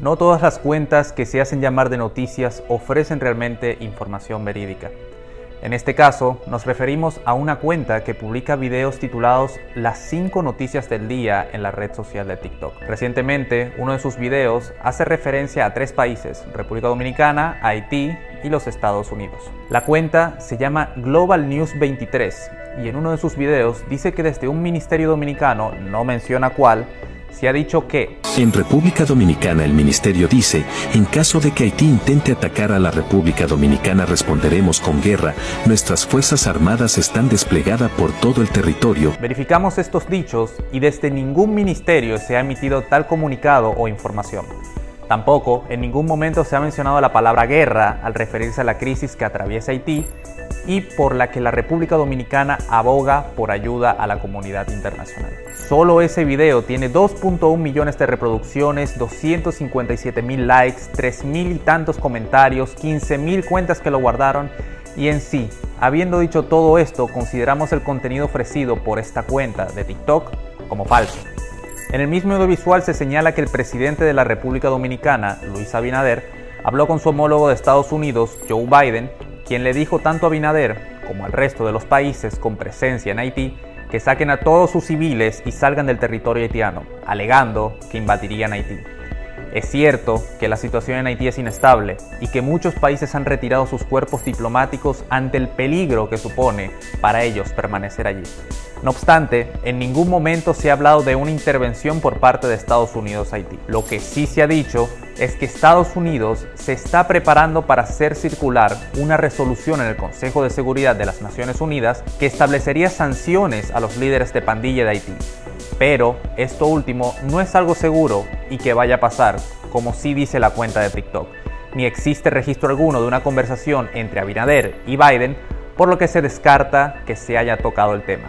No todas las cuentas que se hacen llamar de noticias ofrecen realmente información verídica. En este caso, nos referimos a una cuenta que publica videos titulados Las 5 noticias del día en la red social de TikTok. Recientemente, uno de sus videos hace referencia a tres países, República Dominicana, Haití y los Estados Unidos. La cuenta se llama Global News 23 y en uno de sus videos dice que desde un ministerio dominicano, no menciona cuál, se ha dicho que en República Dominicana el ministerio dice, en caso de que Haití intente atacar a la República Dominicana responderemos con guerra, nuestras Fuerzas Armadas están desplegadas por todo el territorio. Verificamos estos dichos y desde ningún ministerio se ha emitido tal comunicado o información. Tampoco en ningún momento se ha mencionado la palabra guerra al referirse a la crisis que atraviesa Haití y por la que la República Dominicana aboga por ayuda a la comunidad internacional. Solo ese video tiene 2.1 millones de reproducciones, 257 mil likes, 3 mil y tantos comentarios, 15 mil cuentas que lo guardaron y en sí, habiendo dicho todo esto, consideramos el contenido ofrecido por esta cuenta de TikTok como falso. En el mismo audiovisual se señala que el presidente de la República Dominicana, Luis Abinader, habló con su homólogo de Estados Unidos, Joe Biden, quien le dijo tanto a Abinader como al resto de los países con presencia en Haití que saquen a todos sus civiles y salgan del territorio haitiano, alegando que invadirían Haití. Es cierto que la situación en Haití es inestable y que muchos países han retirado sus cuerpos diplomáticos ante el peligro que supone para ellos permanecer allí. No obstante, en ningún momento se ha hablado de una intervención por parte de Estados Unidos a Haití. Lo que sí se ha dicho es que Estados Unidos se está preparando para hacer circular una resolución en el Consejo de Seguridad de las Naciones Unidas que establecería sanciones a los líderes de pandilla de Haití. Pero esto último no es algo seguro y que vaya a pasar, como sí dice la cuenta de TikTok. Ni existe registro alguno de una conversación entre Abinader y Biden, por lo que se descarta que se haya tocado el tema.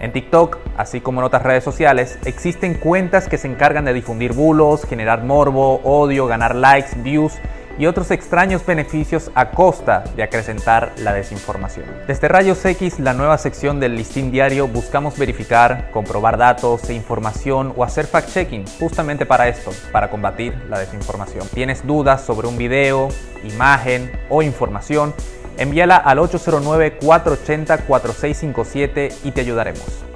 En TikTok, así como en otras redes sociales, existen cuentas que se encargan de difundir bulos, generar morbo, odio, ganar likes, views y otros extraños beneficios a costa de acrecentar la desinformación. Desde Rayos X, la nueva sección del listín diario, buscamos verificar, comprobar datos e información o hacer fact-checking justamente para esto, para combatir la desinformación. ¿Tienes dudas sobre un video, imagen o información? Envíala al 809-480-4657 y te ayudaremos.